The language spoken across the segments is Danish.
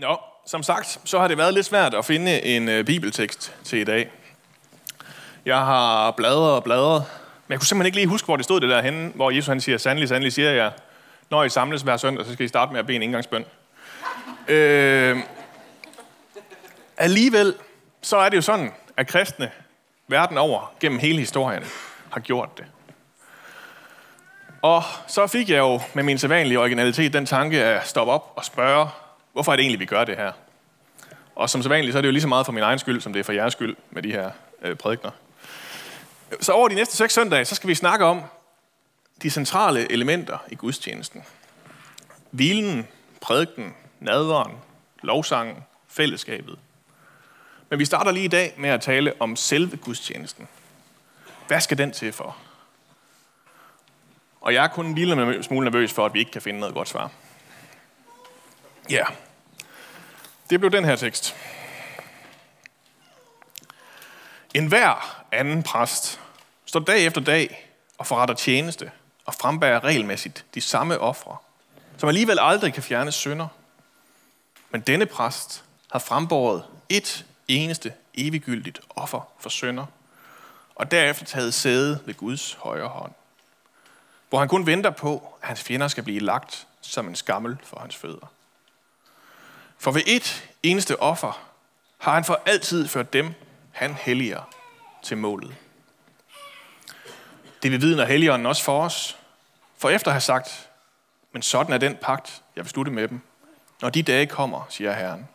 Nå, som sagt, så har det været lidt svært at finde en øh, bibeltekst til i dag. Jeg har bladret og bladret, men jeg kunne simpelthen ikke lige huske, hvor det stod det der henne, hvor Jesus han siger, sandelig, sandelig siger jeg, når I samles hver søndag, så skal I starte med at bede en indgangsbøn. Øh, alligevel, så er det jo sådan, at kristne verden over, gennem hele historien, har gjort det. Og så fik jeg jo med min sædvanlige originalitet den tanke at stoppe op og spørge, hvorfor er det egentlig, vi gør det her? Og som sædvanligt, så er det jo lige så meget for min egen skyld, som det er for jeres skyld med de her øh, prædikner. Så over de næste seks søndage, så skal vi snakke om de centrale elementer i gudstjenesten. Hvilen, prædiken, nadveren, lovsangen, fællesskabet. Men vi starter lige i dag med at tale om selve gudstjenesten. Hvad skal den til for? Og jeg er kun en lille smule nervøs for, at vi ikke kan finde noget godt svar. Ja, yeah. det blev den her tekst. En hver anden præst står dag efter dag og forretter tjeneste og frembærer regelmæssigt de samme ofre, som alligevel aldrig kan fjerne synder. Men denne præst har frembåret et eneste eviggyldigt offer for synder, og derefter taget sæde ved Guds højre hånd, hvor han kun venter på, at hans fjender skal blive lagt som en skammel for hans fødder. For ved et eneste offer har han for altid ført dem, han helliger, til målet. Det bevidner Helligånden også for os, for efter at have sagt, men sådan er den pagt, jeg vil slutte med dem. Når de dage kommer, siger Herren,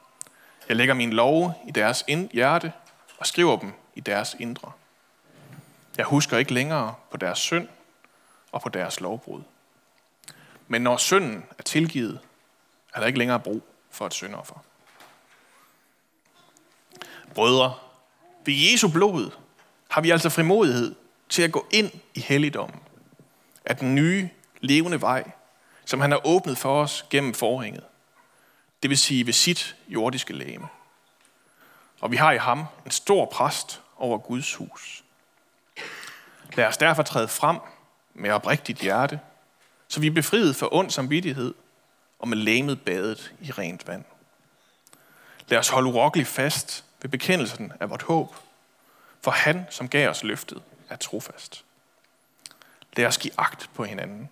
jeg lægger min lov i deres hjerte og skriver dem i deres indre. Jeg husker ikke længere på deres synd og på deres lovbrud. Men når synden er tilgivet, er der ikke længere brug for et syndoffer. Brødre, ved Jesu blod har vi altså frimodighed til at gå ind i helligdommen af den nye, levende vej, som han har åbnet for os gennem forhænget. Det vil sige ved sit jordiske læme. Og vi har i ham en stor præst over Guds hus. Lad os derfor træde frem med oprigtigt hjerte, så vi er befriet for ond samvittighed og med læmet badet i rent vand. Lad os holde urokkeligt fast ved bekendelsen af vort håb, for han, som gav os løftet, er trofast. Lad os give agt på hinanden,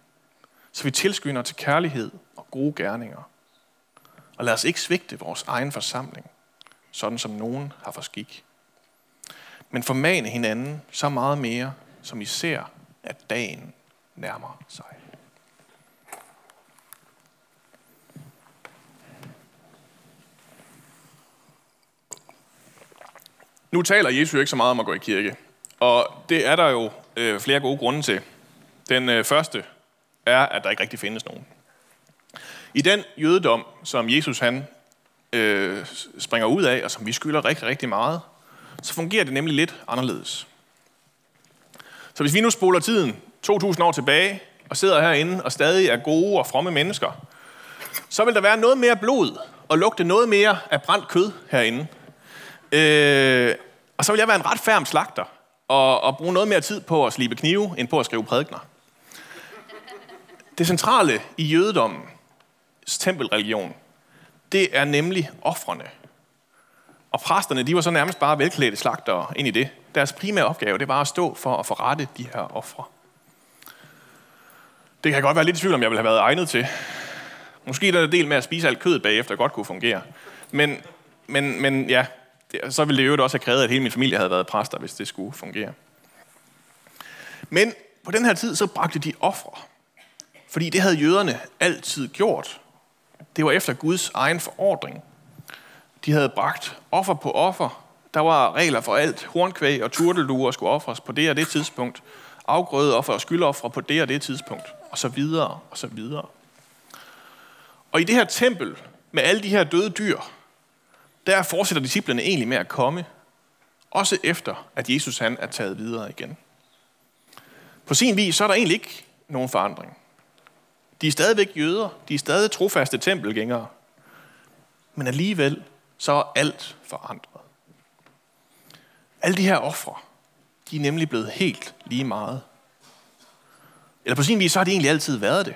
så vi tilskynder til kærlighed og gode gerninger. Og lad os ikke svigte vores egen forsamling, sådan som nogen har for skik. Men formane hinanden så meget mere, som I ser, at dagen nærmer sig. Nu taler Jesus jo ikke så meget om at gå i kirke, og det er der jo øh, flere gode grunde til. Den øh, første er, at der ikke rigtig findes nogen. I den jødedom, som Jesus han øh, springer ud af, og som vi skylder rigtig, rigtig meget, så fungerer det nemlig lidt anderledes. Så hvis vi nu spoler tiden 2000 år tilbage, og sidder herinde og stadig er gode og fromme mennesker, så vil der være noget mere blod og lugte noget mere af brændt kød herinde. Øh, og så vil jeg være en ret færm slagter og, og bruge noget mere tid på at slibe knive, end på at skrive prædikner. Det centrale i jødedommen, tempelreligion, det er nemlig offrene. Og præsterne, de var så nærmest bare velklædte slagtere ind i det. Deres primære opgave, det var at stå for at forrette de her ofre. Det kan godt være lidt i tvivl, om jeg ville have været egnet til. Måske der er del med at spise alt kødet bagefter godt kunne fungere. Men, men, men ja, det, så ville det jo også have krævet, at hele min familie havde været præster, hvis det skulle fungere. Men på den her tid, så bragte de ofre. Fordi det havde jøderne altid gjort. Det var efter Guds egen forordring. De havde bragt offer på offer. Der var regler for alt. Hornkvæg og turtelduer skulle ofres på det og det tidspunkt. Afgrøde offer og skyldoffer på det og det tidspunkt. Og så videre, og så videre. Og i det her tempel, med alle de her døde dyr, der fortsætter disciplene egentlig med at komme, også efter, at Jesus han er taget videre igen. På sin vis, så er der egentlig ikke nogen forandring. De er stadigvæk jøder, de er stadig trofaste tempelgængere, men alligevel så er alt forandret. Alle de her ofre, de er nemlig blevet helt lige meget. Eller på sin vis, så har de egentlig altid været det.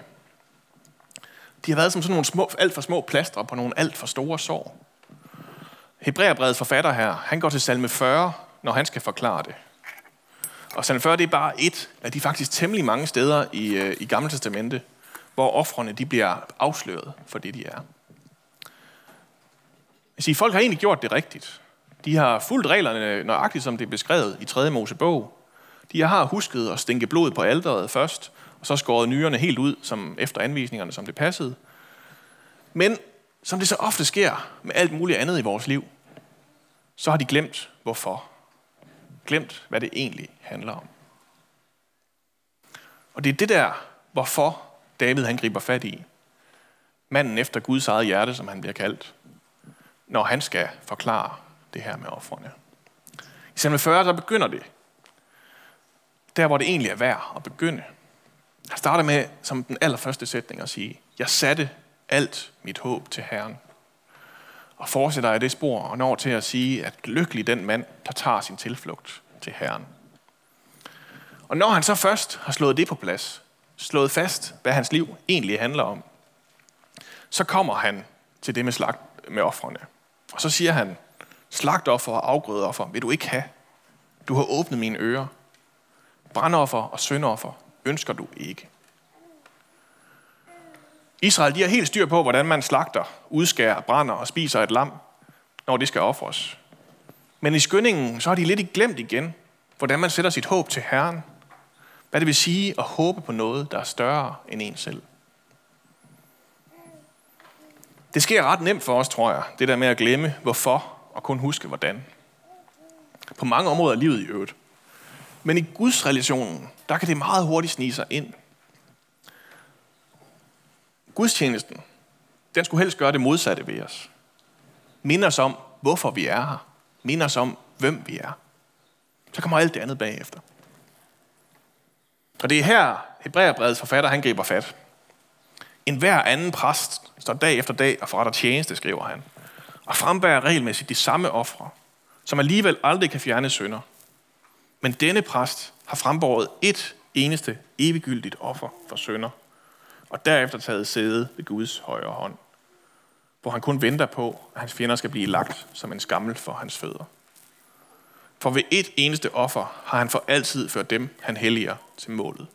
De har været som sådan nogle små, alt for små plaster på nogle alt for store sår. Hebræerbrevets forfatter her, han går til salme 40, når han skal forklare det. Og salme 40, det er bare et af de faktisk temmelig mange steder i, øh, i Gamle Testamente, hvor offrene de bliver afsløret for det, de er. Jeg folk har egentlig gjort det rigtigt. De har fulgt reglerne nøjagtigt, som det er beskrevet i 3. Mosebog. De har husket at stænke blod på alderet først, og så skåret nyrerne helt ud som efter anvisningerne, som det passede. Men som det så ofte sker med alt muligt andet i vores liv, så har de glemt, hvorfor. Glemt, hvad det egentlig handler om. Og det er det der, hvorfor David han griber fat i. Manden efter Guds eget hjerte, som han bliver kaldt. Når han skal forklare det her med offrene. I salme 40, der begynder det. Der, hvor det egentlig er værd at begynde. Han starter med, som den allerførste sætning, at sige, jeg satte alt mit håb til Herren. Og fortsætter jeg det spor og når til at sige, at lykkelig den mand, der tager sin tilflugt til Herren. Og når han så først har slået det på plads, slået fast, hvad hans liv egentlig handler om, så kommer han til det med, slagt, med offrene. Og så siger han, slagtoffer og afgrødeoffer vil du ikke have. Du har åbnet mine ører. Brandoffer og syndoffer ønsker du ikke. Israel de har helt styr på, hvordan man slagter, udskærer, brænder og spiser et lam, når det skal ofres. Men i skyndingen, så har de lidt glemt igen, hvordan man sætter sit håb til Herren. Hvad det vil sige at håbe på noget, der er større end en selv. Det sker ret nemt for os, tror jeg, det der med at glemme hvorfor og kun huske hvordan. På mange områder af livet i øvrigt. Men i Guds relationen, der kan det meget hurtigt snige sig ind. Gudstjenesten, den skulle helst gøre det modsatte ved os. Minde os om, hvorfor vi er her. Minde os om, hvem vi er. Så kommer alt det andet bagefter. Og det er her, Hebræerbrevets forfatter, han griber fat. En hver anden præst står dag efter dag og forretter tjeneste, skriver han, og frembærer regelmæssigt de samme ofre, som alligevel aldrig kan fjerne sønder. Men denne præst har frembåret et eneste eviggyldigt offer for sønder, og derefter taget sæde ved Guds højre hånd, hvor han kun venter på, at hans fjender skal blive lagt som en skammel for hans fødder. For ved et eneste offer har han for altid ført dem, han helliger, til målet.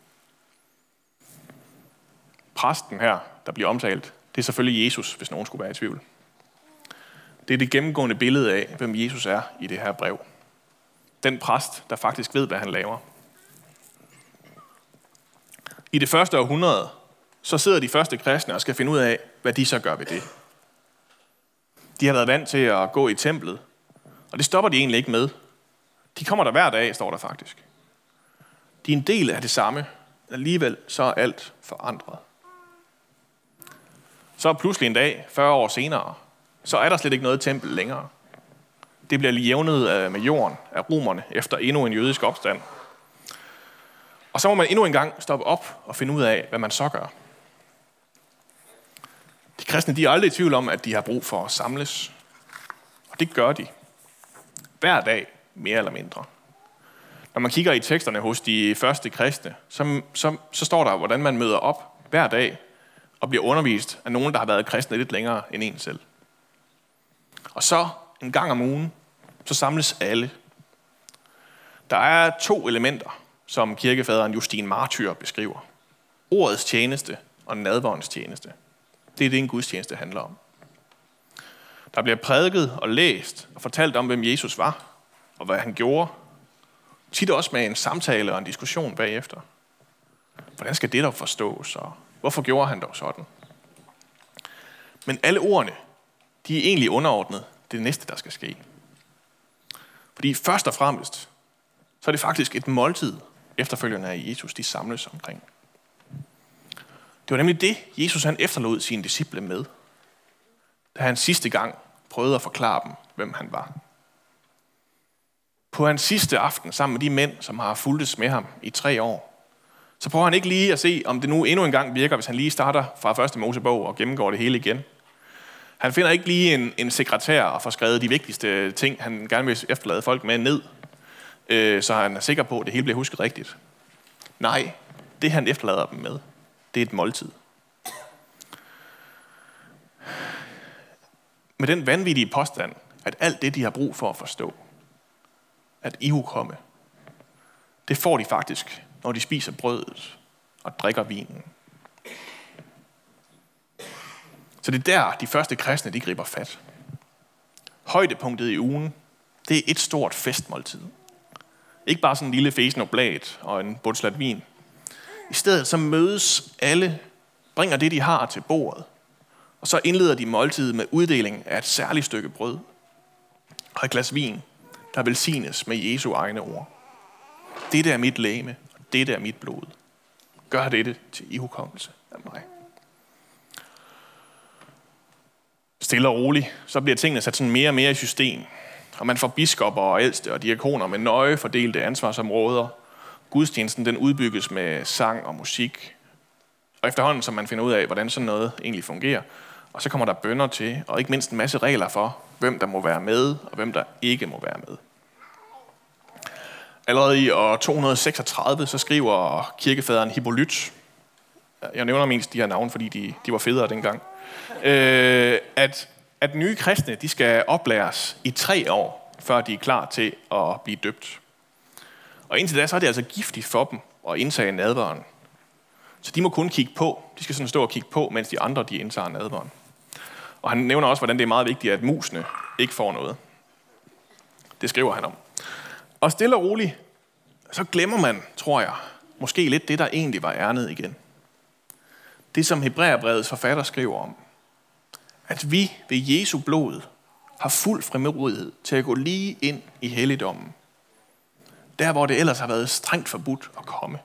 Præsten her, der bliver omtalt, det er selvfølgelig Jesus, hvis nogen skulle være i tvivl. Det er det gennemgående billede af, hvem Jesus er i det her brev. Den præst, der faktisk ved, hvad han laver. I det første århundrede, så sidder de første kristne og skal finde ud af, hvad de så gør ved det. De har været vant til at gå i templet, og det stopper de egentlig ikke med. De kommer der hver dag, står der faktisk. De er en del af det samme, alligevel så er alt forandret. Så pludselig en dag, 40 år senere, så er der slet ikke noget tempel længere. Det bliver lige jævnet øh, med jorden af romerne efter endnu en jødisk opstand. Og så må man endnu en gang stoppe op og finde ud af, hvad man så gør. De kristne de er aldrig i tvivl om, at de har brug for at samles. Og det gør de. Hver dag, mere eller mindre. Når man kigger i teksterne hos de første kristne, så, så, så står der, hvordan man møder op hver dag og bliver undervist af nogen, der har været kristne lidt længere end en selv. Og så en gang om ugen, så samles alle. Der er to elementer, som kirkefaderen Justin Martyr beskriver. Ordets tjeneste og nadvårens tjeneste. Det er det, en gudstjeneste handler om. Der bliver prædiket og læst og fortalt om, hvem Jesus var, og hvad han gjorde. Tit også med en samtale og en diskussion bagefter. Hvordan skal det dog forstås, og hvorfor gjorde han dog sådan? Men alle ordene, de er egentlig underordnet det næste, der skal ske. Fordi først og fremmest, så er det faktisk et måltid, efterfølgende af Jesus, de samles omkring. Det var nemlig det, Jesus han efterlod sine disciple med, da han sidste gang prøvede at forklare dem, hvem han var. På hans sidste aften, sammen med de mænd, som har fulgtes med ham i tre år, så prøver han ikke lige at se, om det nu endnu en gang virker, hvis han lige starter fra første Mosebog og gennemgår det hele igen. Han finder ikke lige en, en sekretær og får skrevet de vigtigste ting, han gerne vil efterlade folk med ned, øh, så han er sikker på, at det hele bliver husket rigtigt. Nej, det han efterlader dem med, det er et måltid. med den vanvittige påstand, at alt det, de har brug for at forstå, at ihukomme, det får de faktisk, når de spiser brødet og drikker vinen. Så det er der, de første kristne, de griber fat. Højdepunktet i ugen, det er et stort festmåltid. Ikke bare sådan en lille fesen oblat og en bundslat vin. I stedet så mødes alle, bringer det, de har til bordet, og så indleder de måltidet med uddeling af et særligt stykke brød og et glas vin, der velsignes med Jesu egne ord. Dette er mit læme, og dette er mit blod. Gør dette til ihukommelse af mig. Stille og roligt, så bliver tingene sat sådan mere og mere i system. Og man får biskopper og ældste og diakoner med nøje fordelte ansvarsområder. Gudstjenesten den udbygges med sang og musik. Og efterhånden, som man finder ud af, hvordan sådan noget egentlig fungerer, og så kommer der bønder til, og ikke mindst en masse regler for, hvem der må være med, og hvem der ikke må være med. Allerede i år 236, så skriver kirkefaderen Hippolyt, jeg nævner mest de her navne, fordi de, de var federe dengang, øh, at, at nye kristne de skal oplæres i tre år, før de er klar til at blive døbt. Og indtil da, så er det altså giftigt for dem at indtage nadveren. Så de må kun kigge på. De skal sådan stå og kigge på, mens de andre de indtager nadveren. Og han nævner også, hvordan det er meget vigtigt, at musene ikke får noget. Det skriver han om. Og stille og roligt, så glemmer man, tror jeg, måske lidt det, der egentlig var ærnet igen. Det, som Hebræerbrevets forfatter skriver om. At vi ved Jesu blod har fuld frimodighed til at gå lige ind i helligdommen. Der, hvor det ellers har været strengt forbudt at komme.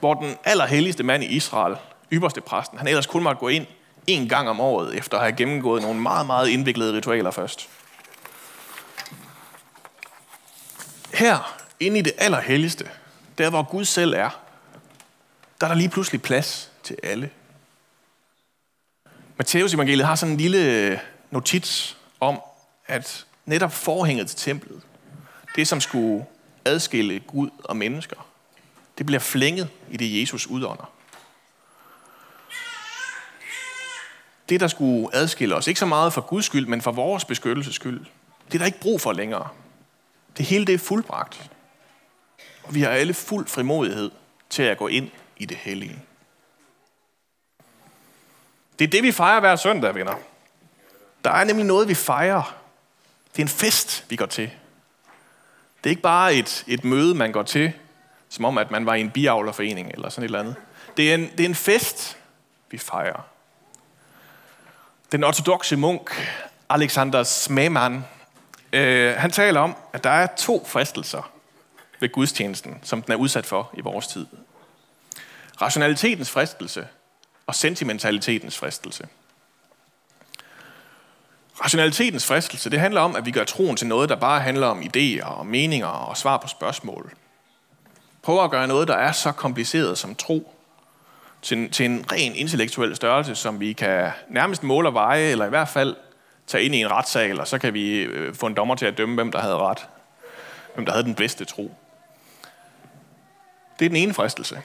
Hvor den allerhelligste mand i Israel, ypperste præsten, han ellers kun måtte gå ind en gang om året, efter at have gennemgået nogle meget, meget indviklede ritualer først. Her, inde i det allerhelligste, der hvor Gud selv er, der er der lige pludselig plads til alle. Matteus evangeliet har sådan en lille øh, notits om, at netop forhænget til templet, det som skulle adskille Gud og mennesker, det bliver flænget i det, Jesus udånder. Det, der skulle adskille os, ikke så meget for Guds skyld, men for vores beskyttelses skyld, det er der ikke brug for længere. Det hele det er fuldbragt. Og vi har alle fuld frimodighed til at gå ind i det hellige. Det er det, vi fejrer hver søndag, venner. Der er nemlig noget, vi fejrer. Det er en fest, vi går til. Det er ikke bare et, et møde, man går til, som om, at man var i en biavlerforening eller sådan et eller andet. Det er en, det er en fest, vi fejrer. Den ortodoxe munk, Alexander Smeman, øh, han taler om, at der er to fristelser ved gudstjenesten, som den er udsat for i vores tid. Rationalitetens fristelse og sentimentalitetens fristelse. Rationalitetens fristelse, det handler om, at vi gør troen til noget, der bare handler om idéer og meninger og svar på spørgsmål. Prøver at gøre noget, der er så kompliceret som tro, til en, til en ren intellektuel størrelse, som vi kan nærmest måle og veje, eller i hvert fald tage ind i en retssal, og så kan vi øh, få en dommer til at dømme, hvem der havde ret. Hvem der havde den bedste tro. Det er den ene fristelse.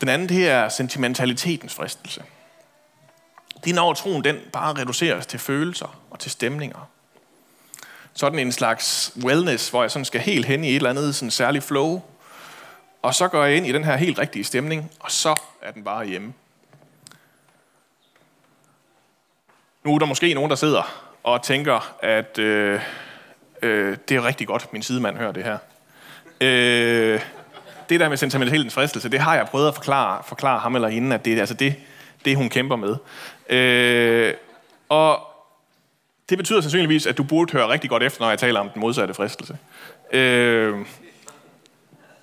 Den anden, det er sentimentalitetens fristelse. Det er når troen den bare reduceres til følelser og til stemninger. Sådan en slags wellness, hvor jeg sådan skal helt hen i et eller andet sådan særligt flow, og så går jeg ind i den her helt rigtige stemning, og så er den bare hjemme. Nu er der måske nogen, der sidder og tænker, at øh, øh, det er rigtig godt, min sidemand hører det her. Øh, det der med sentimentalitetens fristelse, det har jeg prøvet at forklare, forklare ham eller hende, at det er altså det, det, hun kæmper med. Øh, og det betyder sandsynligvis, at du burde høre rigtig godt efter, når jeg taler om den modsatte fristelse. Øh,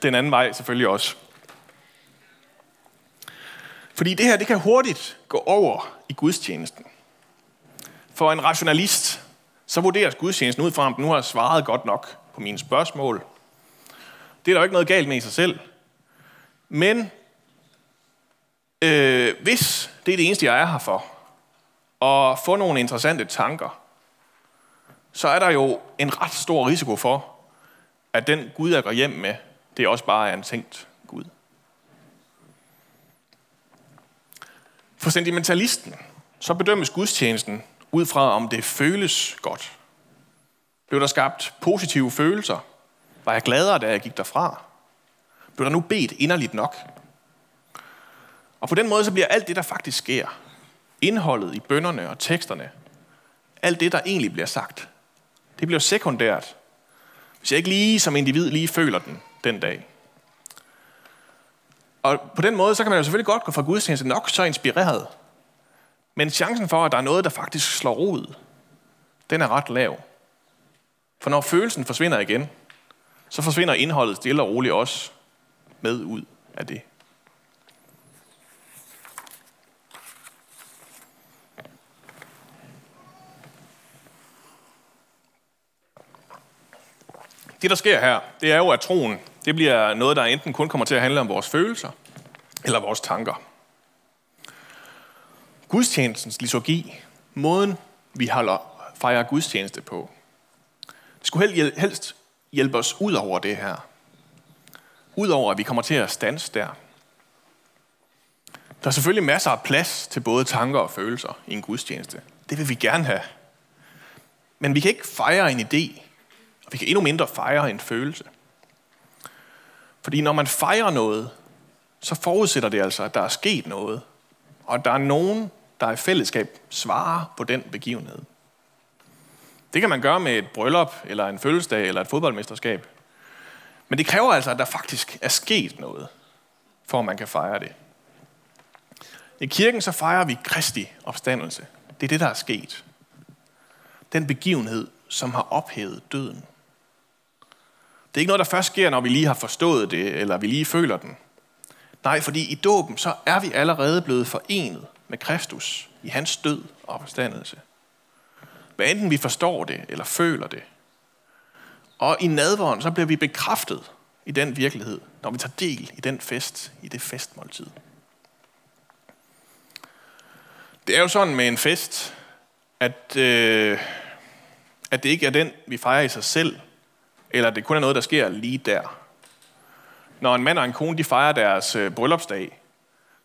den anden vej selvfølgelig også. Fordi det her, det kan hurtigt gå over i gudstjenesten. For en rationalist, så vurderes gudstjenesten ud fra, om den nu har svaret godt nok på mine spørgsmål. Det er der jo ikke noget galt med i sig selv. Men øh, hvis det er det eneste, jeg er her for, og få nogle interessante tanker, så er der jo en ret stor risiko for, at den Gud, jeg går hjem med, det også bare er en tænkt Gud. For sentimentalisten, så bedømmes gudstjenesten ud fra, om det føles godt. Blev der skabt positive følelser? Var jeg gladere, da jeg gik derfra? Blev der nu bedt inderligt nok? Og på den måde så bliver alt det, der faktisk sker, indholdet i bønderne og teksterne, alt det, der egentlig bliver sagt, det bliver sekundært, hvis jeg ikke lige som individ lige føler den den dag. Og på den måde, så kan man jo selvfølgelig godt gå fra gudstjeneste nok så inspireret. Men chancen for, at der er noget, der faktisk slår rod, den er ret lav. For når følelsen forsvinder igen, så forsvinder indholdet stille og roligt også med ud af det. Det, der sker her, det er jo, at troen det bliver noget, der enten kun kommer til at handle om vores følelser, eller vores tanker. Gudstjenestens liturgi, måden vi holder, fejrer gudstjeneste på, det skulle helst hjælpe os ud over det her. Udover at vi kommer til at stanse der. Der er selvfølgelig masser af plads til både tanker og følelser i en gudstjeneste. Det vil vi gerne have. Men vi kan ikke fejre en idé, og vi kan endnu mindre fejre en følelse. Fordi når man fejrer noget, så forudsætter det altså, at der er sket noget, og at der er nogen, der i fællesskab svarer på den begivenhed. Det kan man gøre med et bryllup, eller en fødselsdag, eller et fodboldmesterskab. Men det kræver altså, at der faktisk er sket noget, for at man kan fejre det. I kirken så fejrer vi Kristi opstandelse. Det er det, der er sket. Den begivenhed, som har ophævet døden. Det er ikke noget, der først sker, når vi lige har forstået det, eller vi lige føler den. Nej, fordi i dåben, så er vi allerede blevet forenet med Kristus i hans død og opstandelse. Hvad enten vi forstår det eller føler det. Og i nadvåren, så bliver vi bekræftet i den virkelighed, når vi tager del i den fest, i det festmåltid. Det er jo sådan med en fest, at, øh, at det ikke er den, vi fejrer i sig selv, eller det kun er noget, der sker lige der. Når en mand og en kone de fejrer deres øh, bryllupsdag,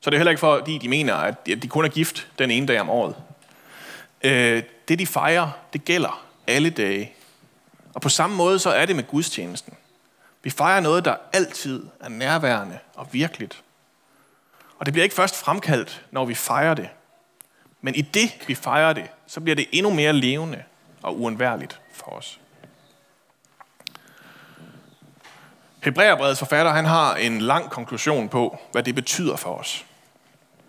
så er det heller ikke fordi, de mener, at de kun er gift den ene dag om året. Øh, det, de fejrer, det gælder alle dage. Og på samme måde, så er det med gudstjenesten. Vi fejrer noget, der altid er nærværende og virkeligt. Og det bliver ikke først fremkaldt, når vi fejrer det. Men i det, vi fejrer det, så bliver det endnu mere levende og uundværligt for os. Hebræerbrevets forfatter han har en lang konklusion på, hvad det betyder for os.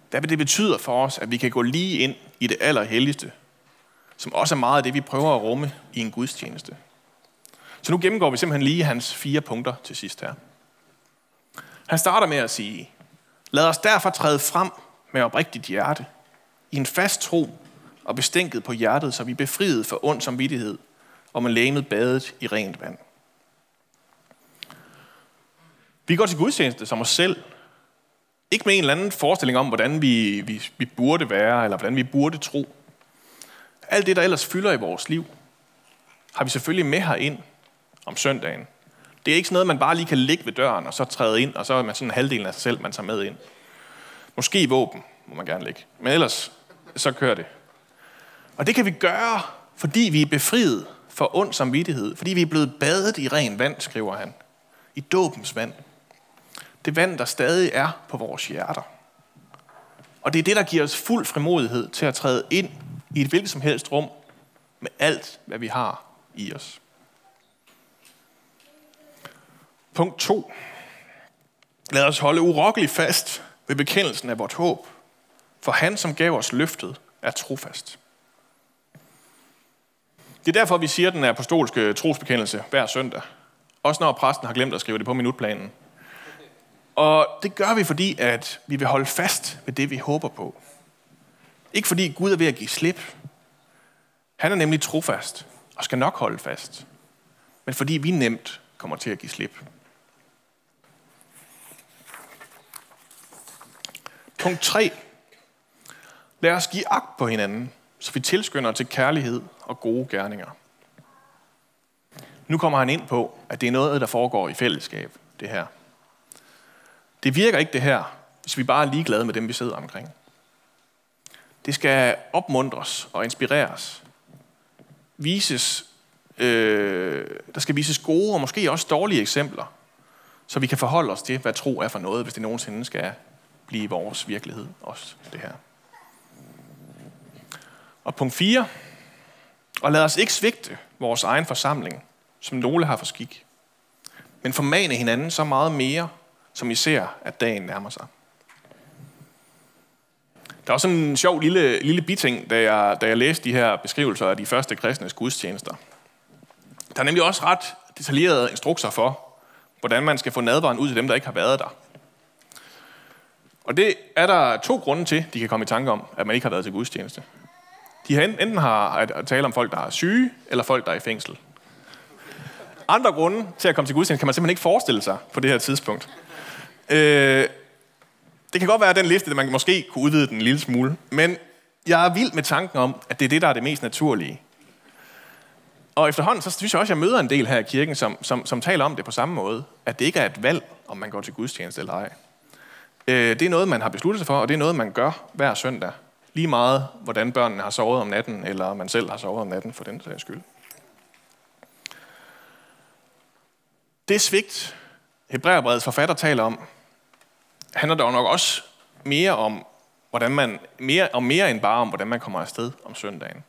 Hvad det betyder for os, at vi kan gå lige ind i det allerhelligste, som også er meget af det, vi prøver at rumme i en gudstjeneste. Så nu gennemgår vi simpelthen lige hans fire punkter til sidst her. Han starter med at sige, lad os derfor træde frem med oprigtigt hjerte, i en fast tro og bestænket på hjertet, så vi er befriet for ond samvittighed og med lægemet badet i rent vand. Vi går til gudstjeneste som os selv. Ikke med en eller anden forestilling om, hvordan vi, vi, vi burde være, eller hvordan vi burde tro. Alt det, der ellers fylder i vores liv, har vi selvfølgelig med herind om søndagen. Det er ikke sådan noget, man bare lige kan ligge ved døren, og så træde ind, og så er man sådan en halvdel af sig selv, man tager med ind. Måske i våben, må man gerne lægge. Men ellers, så kører det. Og det kan vi gøre, fordi vi er befriet for ond samvittighed. Fordi vi er blevet badet i ren vand, skriver han. I dåbens vand det vand, der stadig er på vores hjerter. Og det er det, der giver os fuld frimodighed til at træde ind i et hvilket som helst rum med alt, hvad vi har i os. Punkt 2. Lad os holde urokkeligt fast ved bekendelsen af vort håb, for han, som gav os løftet, er trofast. Det er derfor, vi siger den apostolske trosbekendelse hver søndag. Også når præsten har glemt at skrive det på minutplanen. Og det gør vi, fordi at vi vil holde fast ved det, vi håber på. Ikke fordi Gud er ved at give slip. Han er nemlig trofast og skal nok holde fast. Men fordi vi nemt kommer til at give slip. Punkt 3. Lad os give agt på hinanden, så vi tilskynder til kærlighed og gode gerninger. Nu kommer han ind på, at det er noget, der foregår i fællesskab, det her. Det virker ikke det her, hvis vi bare er ligeglade med dem, vi sidder omkring. Det skal opmuntres og inspireres. Vises, øh, der skal vises gode og måske også dårlige eksempler, så vi kan forholde os til, hvad tro er for noget, hvis det nogensinde skal blive vores virkelighed, også det her. Og punkt 4. Og lad os ikke svigte vores egen forsamling, som nogle har for skik, men formane hinanden så meget mere, som I ser, at dagen nærmer sig. Der var sådan en sjov lille, lille biting, da jeg, da jeg læste de her beskrivelser af de første kristnes gudstjenester. Der er nemlig også ret detaljerede instrukser for, hvordan man skal få nadvaren ud til dem, der ikke har været der. Og det er der to grunde til, de kan komme i tanke om, at man ikke har været til gudstjeneste. De har enten har at tale om folk, der er syge, eller folk, der er i fængsel. Andre grunde til at komme til gudstjeneste kan man simpelthen ikke forestille sig på det her tidspunkt. Øh, det kan godt være, at den liste, man måske kunne udvide den en lille smule, men jeg er vild med tanken om, at det er det, der er det mest naturlige. Og efterhånden, så synes jeg også, at jeg møder en del her i kirken, som, som, som taler om det på samme måde, at det ikke er et valg, om man går til gudstjeneste eller ej. Øh, det er noget, man har besluttet sig for, og det er noget, man gør hver søndag. Lige meget, hvordan børnene har sovet om natten, eller man selv har sovet om natten, for den sags skyld. Det svigt, Hebræerbrevets forfatter taler om, handler dog nok også mere om, hvordan man, mere, og mere end bare om, hvordan man kommer afsted om søndagen.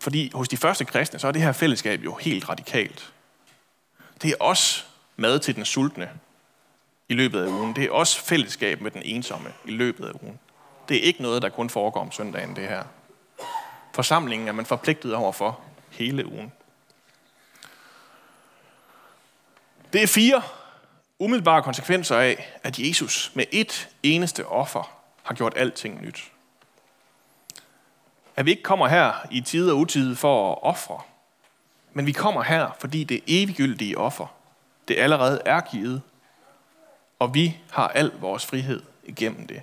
Fordi hos de første kristne, så er det her fællesskab jo helt radikalt. Det er også mad til den sultne i løbet af ugen. Det er også fællesskab med den ensomme i løbet af ugen. Det er ikke noget, der kun foregår om søndagen, det her. Forsamlingen er man forpligtet over for hele ugen. Det er fire umiddelbare konsekvenser af, at Jesus med et eneste offer har gjort alting nyt. At vi ikke kommer her i tid og utid for at ofre, men vi kommer her, fordi det eviggyldige offer, det allerede er givet, og vi har al vores frihed igennem det.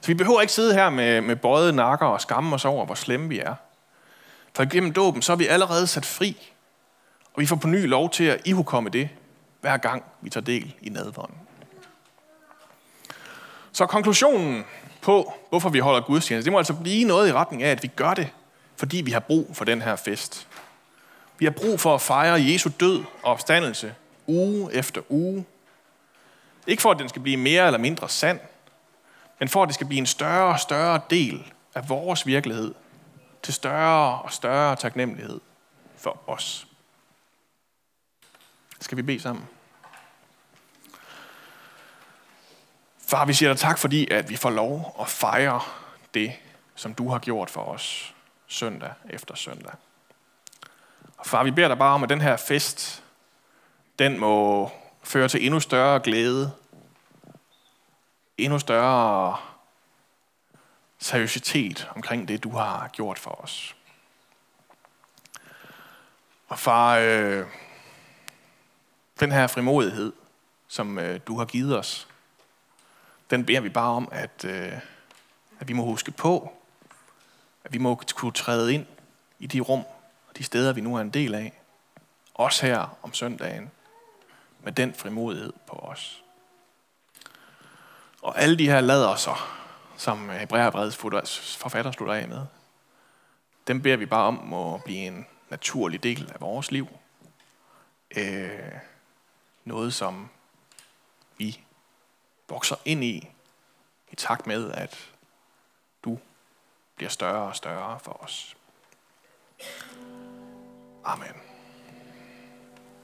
Så vi behøver ikke sidde her med, med bøjet nakker og skamme os over, hvor slemme vi er. For gennem dåben, så er vi allerede sat fri, og vi får på ny lov til at ihukomme det, hver gang vi tager del i nadvånden. Så konklusionen på, hvorfor vi holder gudstjeneste, det må altså blive noget i retning af, at vi gør det, fordi vi har brug for den her fest. Vi har brug for at fejre Jesu død og opstandelse uge efter uge. Ikke for, at den skal blive mere eller mindre sand, men for, at det skal blive en større og større del af vores virkelighed, til større og større taknemmelighed for os. Skal vi bede sammen? Far, vi siger dig tak, fordi at vi får lov at fejre det, som du har gjort for os søndag efter søndag. Og far, vi beder dig bare om, at den her fest, den må føre til endnu større glæde, endnu større seriøsitet omkring det, du har gjort for os. Og far, øh, den her frimodighed, som øh, du har givet os, den beder vi bare om, at, øh, at vi må huske på, at vi må kunne træde ind i de rum og de steder, vi nu er en del af. Også her om søndagen, med den frimodighed på os. Og alle de her laderser, som Hebræerbreds forfatter slutter af med, dem beder vi bare om må blive en naturlig del af vores liv. Øh, noget, som vi vokser ind i, i takt med, at du bliver større og større for os. Amen.